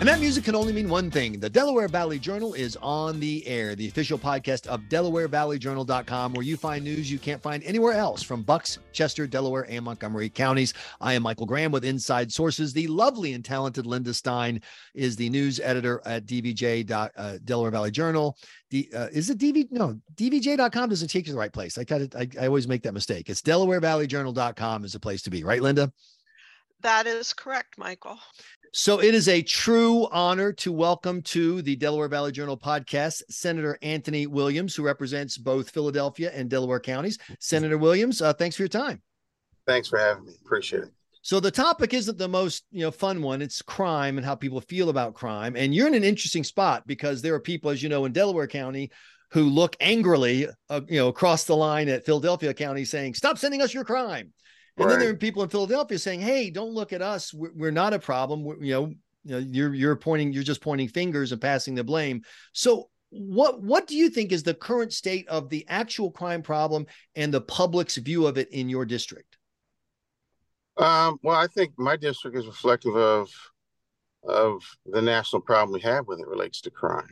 And that music can only mean one thing. The Delaware Valley Journal is on the air, the official podcast of DelawareValleyJournal.com, where you find news you can't find anywhere else from Bucks, Chester, Delaware, and Montgomery counties. I am Michael Graham with Inside Sources. The lovely and talented Linda Stein is the news editor at DVJ, uh, Delaware Valley Journal. D, uh, is it DV? No, DVJ.com doesn't take you to the right place. I got it. I, I always make that mistake. It's DelawareValleyJournal.com is the place to be, right, Linda? That is correct, Michael. So it is a true honor to welcome to the Delaware Valley Journal podcast Senator Anthony Williams, who represents both Philadelphia and Delaware counties. Senator Williams, uh, thanks for your time. Thanks for having me. Appreciate it. So the topic isn't the most you know fun one. It's crime and how people feel about crime. And you're in an interesting spot because there are people, as you know, in Delaware County who look angrily, uh, you know, across the line at Philadelphia County, saying, "Stop sending us your crime." And right. then there are people in Philadelphia saying, "Hey, don't look at us. We're, we're not a problem. We're, you know, you know, you're you're pointing, you're just pointing fingers and passing the blame." So, what what do you think is the current state of the actual crime problem and the public's view of it in your district? Um, well, I think my district is reflective of of the national problem we have when it relates to crime.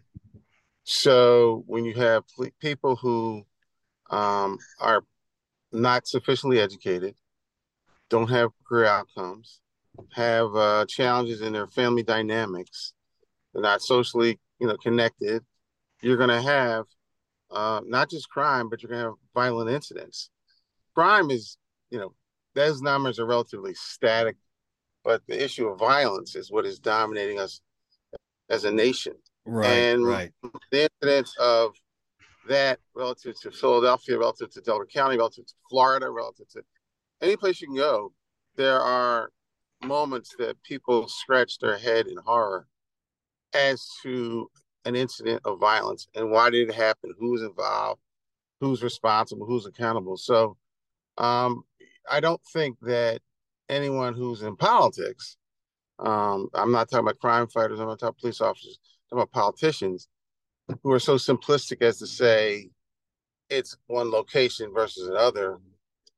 So when you have people who um, are not sufficiently educated, don't have career outcomes, have uh, challenges in their family dynamics, they're not socially, you know, connected, you're going to have uh, not just crime, but you're going to have violent incidents. Crime is, you know, those numbers are relatively static, but the issue of violence is what is dominating us as a nation. Right. And right. the incidents of that relative to Philadelphia, relative to Delaware County, relative to Florida, relative to any place you can go, there are moments that people scratch their head in horror as to an incident of violence and why did it happen, who's involved, who's responsible, who's accountable. So um, I don't think that anyone who's in politics, um, I'm not talking about crime fighters, I'm not talking about police officers, I'm talking about politicians who are so simplistic as to say it's one location versus another.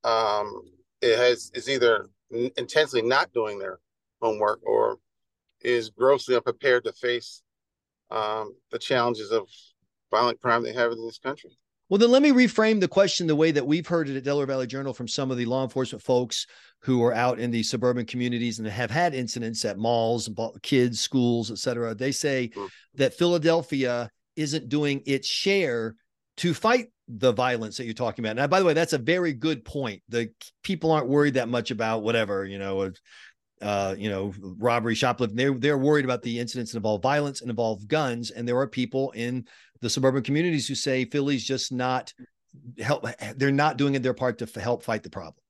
Um, it has is either intensely not doing their homework or is grossly unprepared to face um, the challenges of violent crime they have in this country. Well, then let me reframe the question the way that we've heard it at Delaware Valley Journal from some of the law enforcement folks who are out in the suburban communities and have had incidents at malls, kids, schools, et cetera. They say mm-hmm. that Philadelphia isn't doing its share to fight the violence that you're talking about. Now, by the way, that's a very good point. The people aren't worried that much about whatever, you know, uh, you know, robbery, shoplifting. They're they're worried about the incidents that involve violence and involve guns. And there are people in the suburban communities who say Philly's just not help. They're not doing their part to help fight the problem.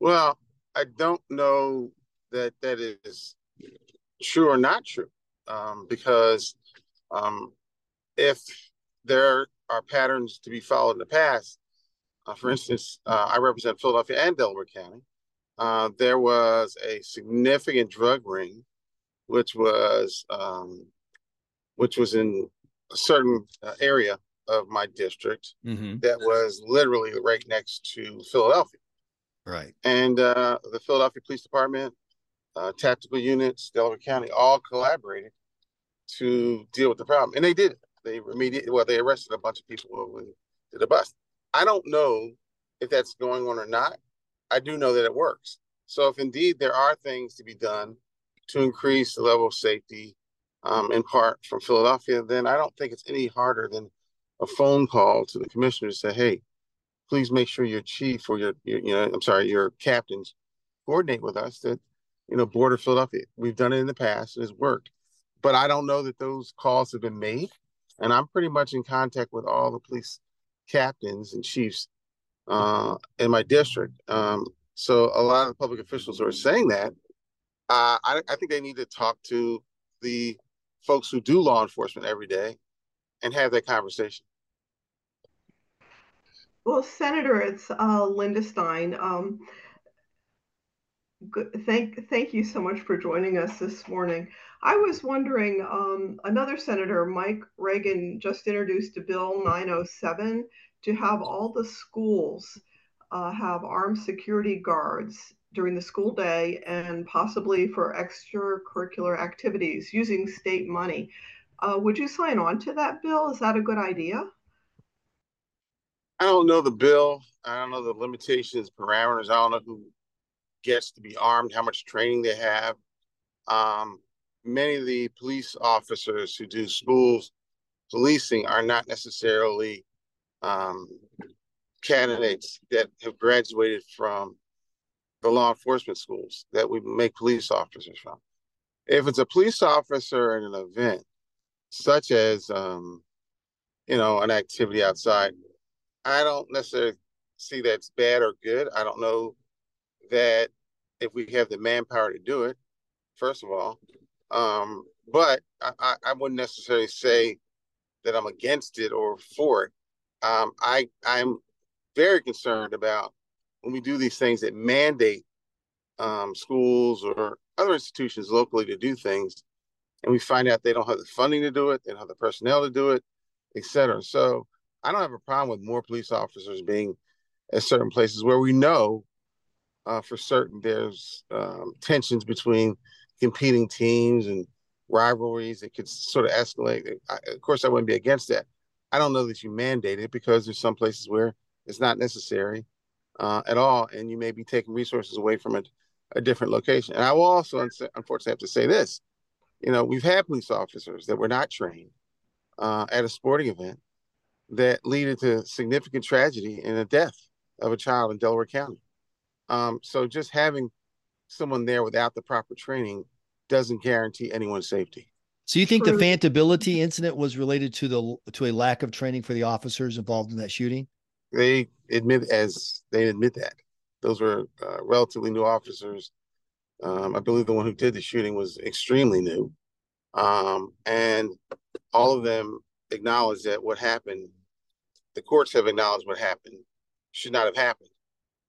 Well, I don't know that that is true or not true, um, because um, if there are patterns to be followed in the past. Uh, for instance, uh, I represent Philadelphia and Delaware County. Uh, there was a significant drug ring, which was um, which was in a certain uh, area of my district mm-hmm. that was literally right next to Philadelphia. Right. And uh, the Philadelphia Police Department, uh, tactical units, Delaware County, all collaborated to deal with the problem, and they did it. They immediately well, they arrested a bunch of people when did the bust. I don't know if that's going on or not. I do know that it works. So if indeed there are things to be done to increase the level of safety, um, in part from Philadelphia, then I don't think it's any harder than a phone call to the commissioner to say, "Hey, please make sure your chief or your, your you know, I'm sorry, your captains coordinate with us that you know border Philadelphia. We've done it in the past and it's worked, but I don't know that those calls have been made and I'm pretty much in contact with all the police captains and chiefs uh, in my district. Um, so a lot of the public officials are saying that, uh, I, I, think they need to talk to the folks who do law enforcement every day and have that conversation. Well, Senator, it's uh, Linda Stein. Um, good, thank, thank you so much for joining us this morning. I was wondering, um, another senator, Mike Regan, just introduced a bill 907 to have all the schools uh, have armed security guards during the school day and possibly for extracurricular activities using state money. Uh, would you sign on to that bill? Is that a good idea? I don't know the bill. I don't know the limitations, parameters. I don't know who gets to be armed, how much training they have. Um, many of the police officers who do schools policing are not necessarily um, candidates that have graduated from the law enforcement schools that we make police officers from. If it's a police officer in an event, such as um, you know an activity outside, I don't necessarily see that's bad or good. I don't know that if we have the manpower to do it, first of all. Um, but I, I wouldn't necessarily say that I'm against it or for it. Um, I I'm very concerned about when we do these things that mandate um, schools or other institutions locally to do things, and we find out they don't have the funding to do it, they don't have the personnel to do it, et cetera. So I don't have a problem with more police officers being at certain places where we know uh, for certain there's um, tensions between competing teams and rivalries that could sort of escalate. I, of course, I wouldn't be against that. I don't know that you mandate it because there's some places where it's not necessary uh, at all, and you may be taking resources away from a, a different location. And I will also, unfortunately, have to say this: you know, we've had police officers that were not trained uh, at a sporting event that led to significant tragedy and a death of a child in Delaware County. Um, so just having someone there without the proper training doesn't guarantee anyone's safety. So you think True. the Fanta Bility incident was related to the to a lack of training for the officers involved in that shooting? They admit as they admit that those were uh, relatively new officers. Um, I believe the one who did the shooting was extremely new, um, and all of them acknowledge that what happened. The courts have acknowledged what happened should not have happened,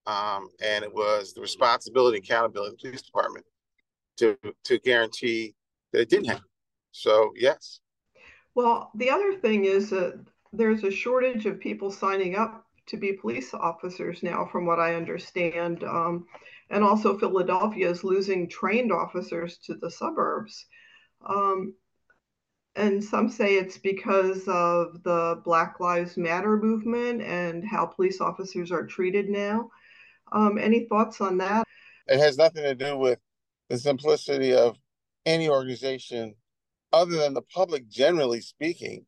um, and it was the responsibility, accountability of the police department to to guarantee that it didn't happen. So yes. Well, the other thing is that there's a shortage of people signing up to be police officers now, from what I understand. Um, and also, Philadelphia is losing trained officers to the suburbs. Um, and some say it's because of the Black Lives Matter movement and how police officers are treated now. Um, any thoughts on that? It has nothing to do with the simplicity of any organization other than the public, generally speaking,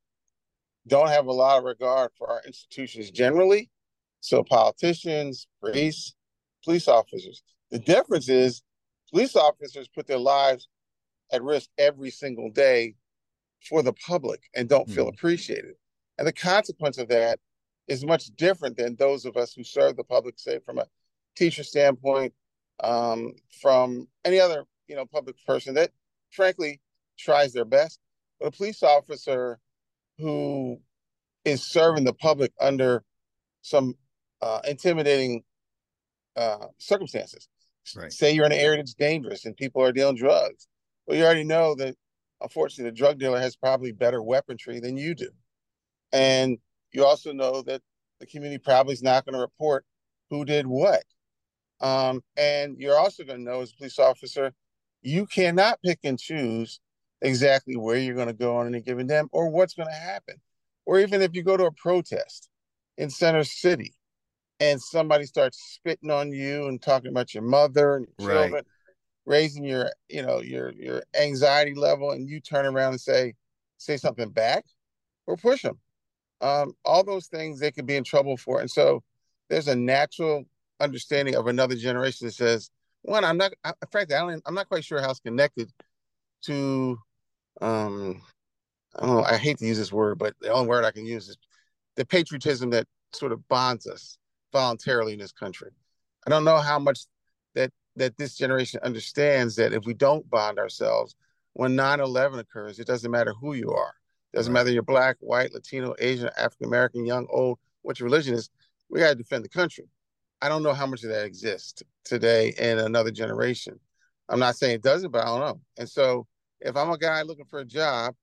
don't have a lot of regard for our institutions generally. So politicians, police, police officers. The difference is police officers put their lives at risk every single day for the public and don't feel mm-hmm. appreciated. And the consequence of that is much different than those of us who serve the public, say from a teacher standpoint, um, from any other you know public person that frankly tries their best. But a police officer who is serving the public under some uh, intimidating uh, circumstances. Right. Say you're in an area that's dangerous and people are dealing drugs. Well, you already know that unfortunately the drug dealer has probably better weaponry than you do. And you also know that the community probably is not going to report who did what. Um, and you're also going to know as a police officer, you cannot pick and choose exactly where you're going to go on any given day or what's going to happen. Or even if you go to a protest in Center City and somebody starts spitting on you and talking about your mother and your children, right. raising your, you know, your your anxiety level, and you turn around and say, say something back or push them. Um, all those things they could be in trouble for. And so there's a natural understanding of another generation that says, one, I'm not, I, frankly, I don't, I'm not quite sure how it's connected to, um, I don't know, I hate to use this word, but the only word I can use is the patriotism that sort of bonds us voluntarily in this country. I don't know how much that that this generation understands that if we don't bond ourselves, when 9/11 occurs, it doesn't matter who you are. It doesn't right. matter you're black, white, Latino, Asian, African American, young, old, what your religion is. We got to defend the country. I don't know how much of that exists today in another generation. I'm not saying it doesn't, but I don't know. And so if I'm a guy looking for a job,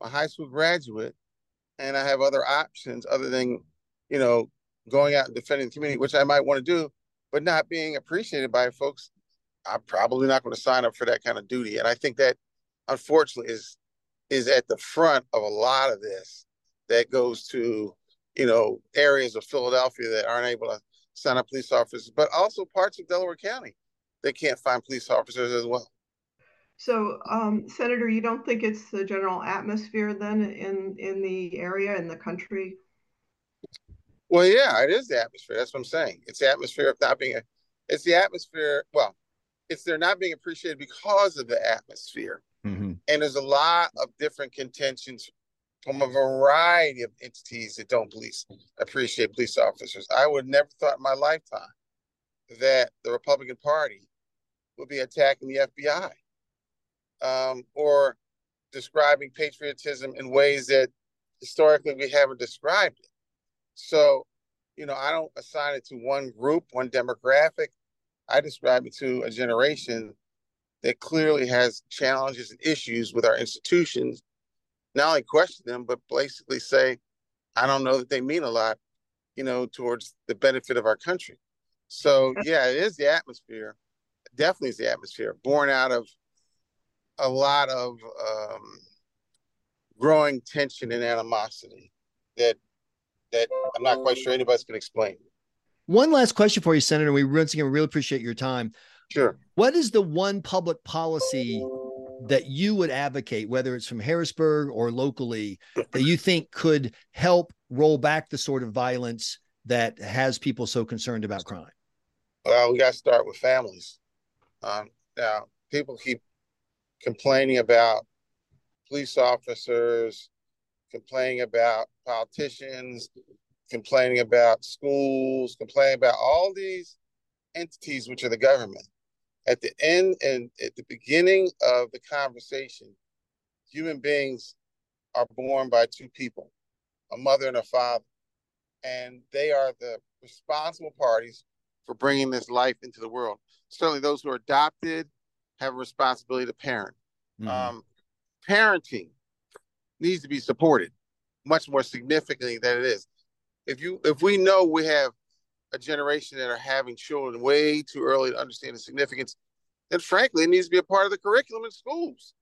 a high school graduate, and I have other options other than, you know, going out and defending the community, which I might want to do, but not being appreciated by folks I'm probably not going to sign up for that kind of duty. And I think that unfortunately is is at the front of a lot of this that goes to, you know, areas of Philadelphia that aren't able to sign up police officers, but also parts of Delaware County that can't find police officers as well. So, um, Senator, you don't think it's the general atmosphere then in in the area in the country? Well, yeah, it is the atmosphere. That's what I'm saying. It's the atmosphere of not being. A, it's the atmosphere. Well, it's they're not being appreciated because of the atmosphere. Mm-hmm. And there's a lot of different contentions from a variety of entities that don't police appreciate police officers. I would never thought in my lifetime that the Republican Party would be attacking the FBI um, or describing patriotism in ways that historically we haven't described it. So, you know, I don't assign it to one group, one demographic. I describe it to a generation that clearly has challenges and issues with our institutions. Not only question them, but basically say, I don't know that they mean a lot, you know, towards the benefit of our country. So yeah, it is the atmosphere. Definitely is the atmosphere born out of a lot of um, growing tension and animosity that that I'm not quite sure anybody's can explain. One last question for you, Senator. We once again really appreciate your time. Sure. What is the one public policy that you would advocate, whether it's from Harrisburg or locally, that you think could help roll back the sort of violence that has people so concerned about crime? Well, we got to start with families. Um, now, people keep complaining about police officers, complaining about politicians, complaining about schools, complaining about all these entities which are the government. At the end and at the beginning of the conversation, human beings are born by two people, a mother and a father, and they are the responsible parties for bringing this life into the world. Certainly, those who are adopted have a responsibility to parent. Mm-hmm. Um, parenting needs to be supported much more significantly than it is. If you if we know we have a generation that are having children way too early to understand the significance, then frankly it needs to be a part of the curriculum in schools,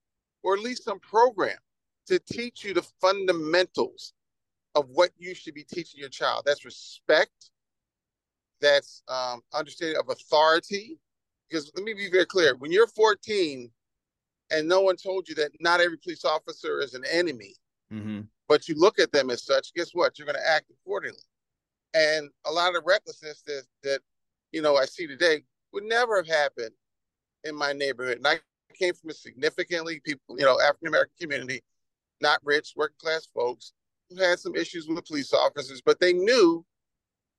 or at least some program to teach you the fundamentals of what you should be teaching your child. That's respect. That's um, understanding of authority. Because let me be very clear: when you're 14 and no one told you that not every police officer is an enemy, mm-hmm. but you look at them as such, guess what? You're going to act accordingly. And a lot of recklessness that that you know I see today would never have happened in my neighborhood. And I came from a significantly people, you know, African American community, not rich, working class folks who had some issues with the police officers, but they knew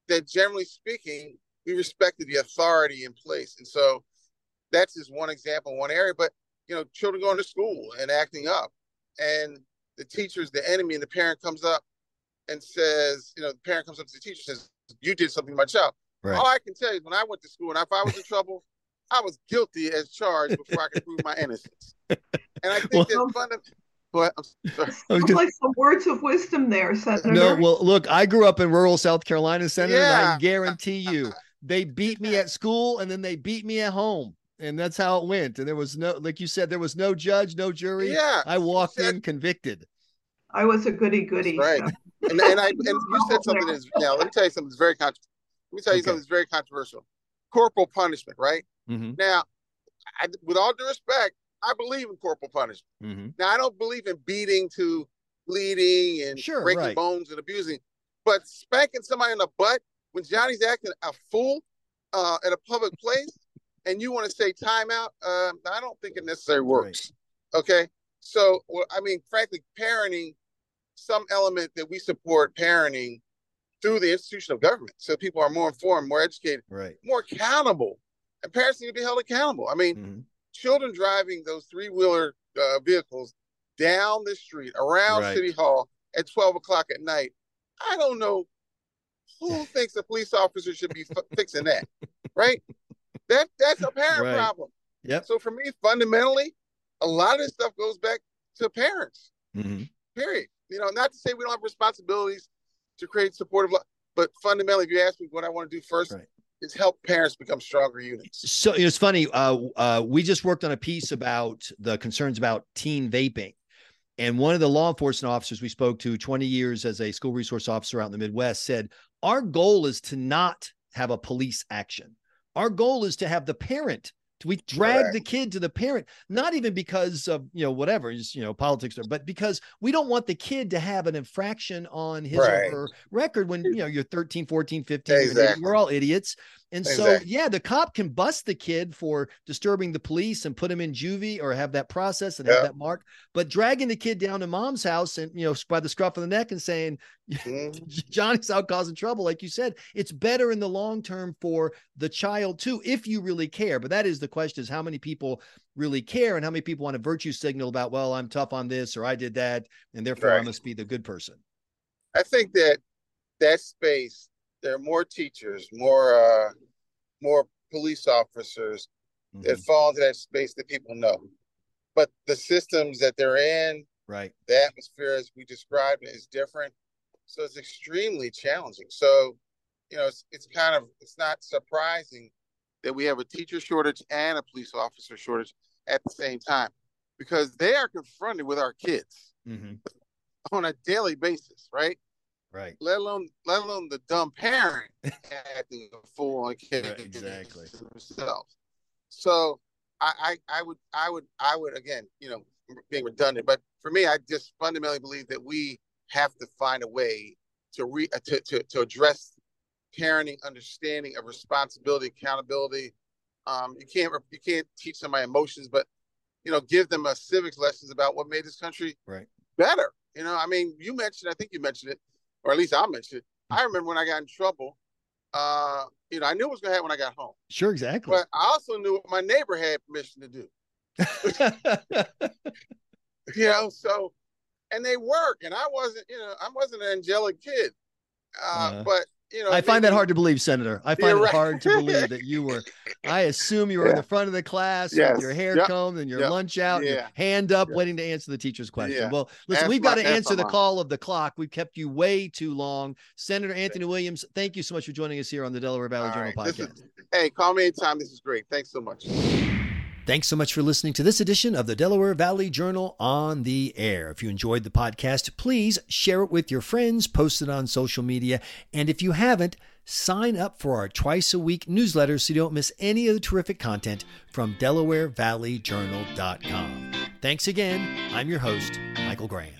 that generally speaking, we respected the authority in place. And so that's just one example, one area. But you know, children going to school and acting up, and the teacher's the enemy, and the parent comes up and says, you know, the parent comes up to the teacher says, "You did something to my child." Right. All I can tell you is when I went to school, and if I was in trouble, I was guilty as charged before I could prove my innocence. And I think well, that's fundamental. But Sounds like some words of wisdom there, Senator. No, well, look, I grew up in rural South Carolina, Senator, yeah. and I guarantee you, they beat me at school and then they beat me at home and that's how it went. And there was no, like you said, there was no judge, no jury. Yeah, I walked said, in convicted. I was a goody goody. Right, and, and I and you said something that's now. Let me tell you something that's very controversial. Let me tell you okay. something that's very controversial. Corporal punishment, right? Mm-hmm. Now, I, with all due respect, I believe in corporal punishment. Mm-hmm. Now, I don't believe in beating to bleeding and sure, breaking right. bones and abusing, but spanking somebody in the butt when Johnny's acting a fool uh, at a public place and you want to say timeout, uh, I don't think it necessarily works. Right. Okay. So, well, I mean, frankly, parenting, some element that we support parenting through the institution of government. So people are more informed, more educated, right. more accountable. And parents need to be held accountable. I mean, mm-hmm. children driving those three wheeler uh, vehicles down the street around right. City Hall at 12 o'clock at night. I don't know who thinks a police officer should be f- fixing that, right? That that's a parent right. problem. yeah So for me, fundamentally, a lot of this stuff goes back to parents. Mm-hmm. Period. You know, not to say we don't have responsibilities to create supportive, but fundamentally, if you ask me what I want to do first, right. it's helped parents become stronger units. So it's funny. Uh, uh, we just worked on a piece about the concerns about teen vaping. And one of the law enforcement officers we spoke to, 20 years as a school resource officer out in the Midwest, said, Our goal is to not have a police action. Our goal is to have the parent we drag Correct. the kid to the parent, not even because of you know whatever, just you know politics, but because we don't want the kid to have an infraction on his right. or her record when you know you're 13, 14, 15. Exactly. We're all idiots. And exactly. so, yeah, the cop can bust the kid for disturbing the police and put him in juvie or have that process and have that mark. But dragging the kid down to mom's house and, you know, by the scruff of the neck and saying, mm-hmm. Johnny's out causing trouble, like you said, it's better in the long term for the child too, if you really care. But that is the question is how many people really care and how many people want a virtue signal about, well, I'm tough on this or I did that. And therefore right. I must be the good person. I think that that space, there are more teachers, more, uh, more police officers mm-hmm. that fall into that space that people know. But the systems that they're in, right, the atmosphere as we described it is different. So it's extremely challenging. So, you know, it's, it's kind of it's not surprising that we have a teacher shortage and a police officer shortage at the same time because they are confronted with our kids mm-hmm. on a daily basis, right? Right. Let alone let alone the dumb parent acting a fool on kids right, exactly themselves. So I, I I would I would I would again, you know, being redundant, but for me, I just fundamentally believe that we have to find a way to re uh, to to, to address parenting understanding of responsibility, accountability. Um, you can't you can't teach somebody emotions, but you know, give them a civics lessons about what made this country right better. You know, I mean, you mentioned, I think you mentioned it, or at least I mentioned it. I remember when I got in trouble. Uh, you know, I knew what was going to happen when I got home. Sure, exactly. But I also knew what my neighbor had permission to do. you know, so and they work, and I wasn't, you know, I wasn't an angelic kid. Uh, uh-huh. But you know, I find that hard to believe, Senator. I find right. it hard to believe that you were. I assume you were yeah. in the front of the class yes. with your hair yep. combed and your yep. lunch out, yeah. your hand up, yep. waiting to answer the teacher's question. Well, listen, we've got to answer the call of the clock. We've kept you way too long, Senator Anthony Williams. Thank you so much for joining us here on the Delaware Valley All Journal right. podcast. Is, hey, call me anytime. This is great. Thanks so much. Thanks so much for listening to this edition of the Delaware Valley Journal on the air. If you enjoyed the podcast, please share it with your friends, post it on social media, and if you haven't, sign up for our twice a week newsletter so you don't miss any of the terrific content from DelawareValleyJournal.com. Thanks again. I'm your host, Michael Graham.